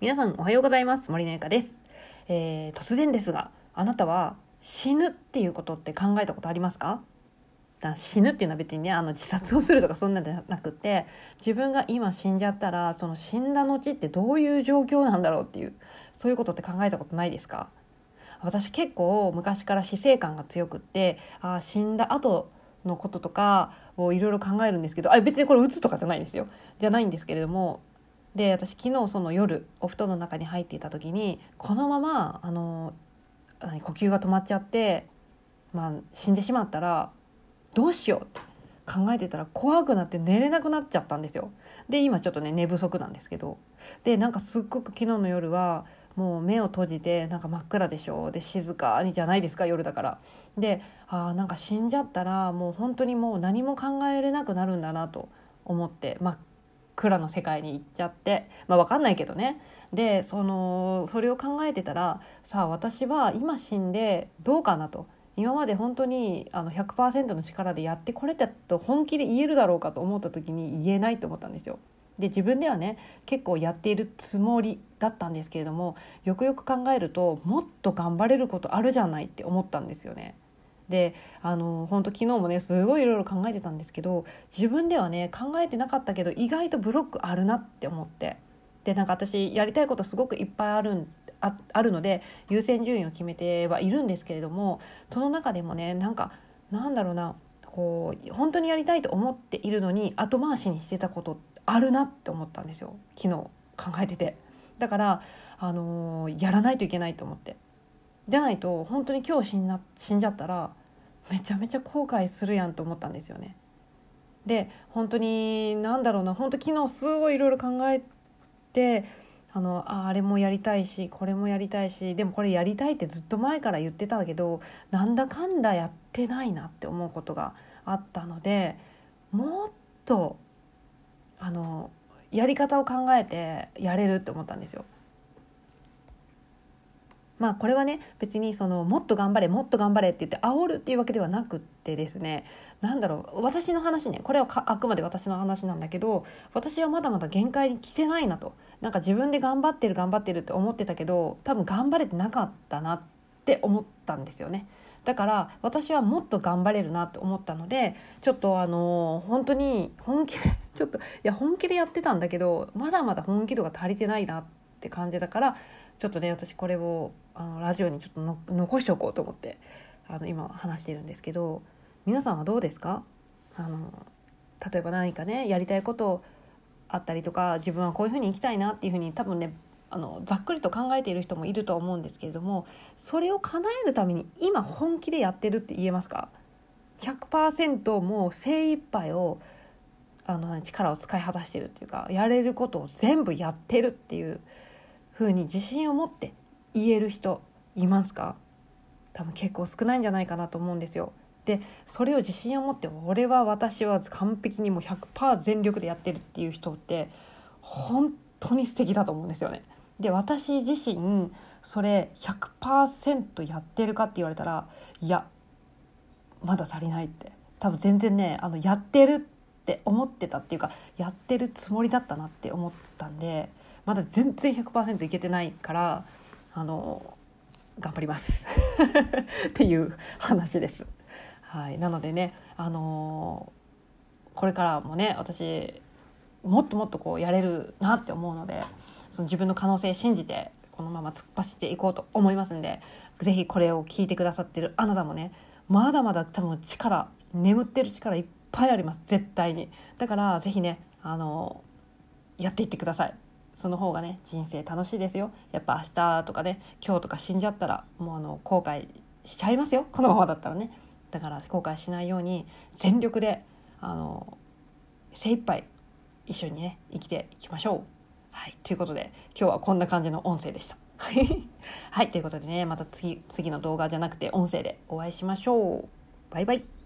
皆さんおはようございます。森のゆかです、えー、突然ですがあなたは死ぬっていうことって考えたことありますか？死ぬっていうのは別にねあの自殺をするとかそんなんじゃなくて自分が今死んじゃったらその死んだ後ってどういう状況なんだろうっていうそういうことって考えたことないですか？私結構昔から死生観が強くってあ死んだ後のこととかをいろいろ考えるんですけどあ別にこれ打つとかじゃないんですよ。じゃないんですけれどもで私昨日その夜お布団の中に入っていた時にこのままあの呼吸が止まっちゃって、まあ、死んでしまったらどうしようって考えてたら怖くなって寝れなくなっちゃったんですよ。で今ちょっとね寝不足なんですけどでなんかすっごく昨日の夜はもう目を閉じてなんか真っ暗でしょで静かにじゃないですか夜だから。であなんか死んじゃったらもう本当にもう何も考えれなくなるんだなと思って真っ蔵の世界に行っちゃってまあ分かんないけどねでそのそれを考えてたらさあ私は今死んでどうかなと今まで本当にあの100%の力でやってこれたと本気で言えるだろうかと思った時に言えないと思ったんですよ。で自分ではね結構やっているつもりだったんですけれどもよくよく考えるともっと頑張れることあるじゃないって思ったんですよね。であの本当昨日もねすごいいろいろ考えてたんですけど自分ではね考えてなかったけど意外とブロックあるなって思ってでなんか私やりたいことすごくいっぱいあるんああるので優先順位を決めてはいるんですけれどもその中でもねなんかなんだろうなこう本当にやりたいと思っているのに後回しにしてたことあるなって思ったんですよ昨日考えてて。だから、あのー、やらないといけないと思って。でないと本当に今日死んな死んじゃったらめちゃめちゃ後悔するやんと思ったんですよね。で本当に何だろうな本当昨日すごいいろいろ考えてあのああれもやりたいしこれもやりたいしでもこれやりたいってずっと前から言ってたんだけどなんだかんだやってないなって思うことがあったのでもっとあのやり方を考えてやれるって思ったんですよ。まあこれはね別にそのもっと頑張れもっと頑張れって言って煽るっていうわけではなくってですね何だろう私の話ねこれはあくまで私の話なんだけど私はまだまだ限界に来てないなとなんか自分で頑張ってる頑張ってるって思ってたけど多分頑張れてなかったなって思ったんですよね。だから私はもっと頑張れるなと思ったのでちょっとあの本当に本気でちょっといや本気でやってたんだけどまだまだ本気度が足りてないなって感じだからちょっとね私これをあのラジオにちょっとの残しておこうと思ってあの今話してるんですけど皆さんはどうですか？あの例えば何かねやりたいことあったりとか自分はこういうふうに生きたいなっていうふうに多分ねあのざっくりと考えている人もいると思うんですけれどもそれを叶えるために今本気でやってるって言えますか？100%もう精一杯をあの力を使い果たしてるっていうかやれることを全部やってるっていうふうに自信を持って言える人いますか？多分結構少ないんじゃないかなと思うんですよ。でそれを自信を持って俺は私は完璧にもう100%全力でやってるっていう人って本当に素敵だと思うんですよね。で私自身それ100%やってるかって言われたらいやまだ足りないって多分全然ねあのやってるって思ってたっていうかやってるつもりだったなって思ったんでまだ全然100%いけてないからあの頑張ります っていう話です。はい、なのでね、あのこれからもね私もっともっとこうやれるなって思うのでその自分の可能性信じてこのまま突っ走っていこうと思いますんで是非これを聞いてくださってるあなたもねまだまだ多分力眠ってる力いっぱいあります絶対にだから是非ねあのやっていってくださいその方がね人生楽しいですよやっぱ明日とかね今日とか死んじゃったらもうあの後悔しちゃいますよこのままだったらねだから後悔しないように全力であの精一杯一緒にね生きていきましょう。はい、ということで今日はこんな感じの音声でした。はい、ということでねまた次次の動画じゃなくて音声でお会いしましょう。バイバイ。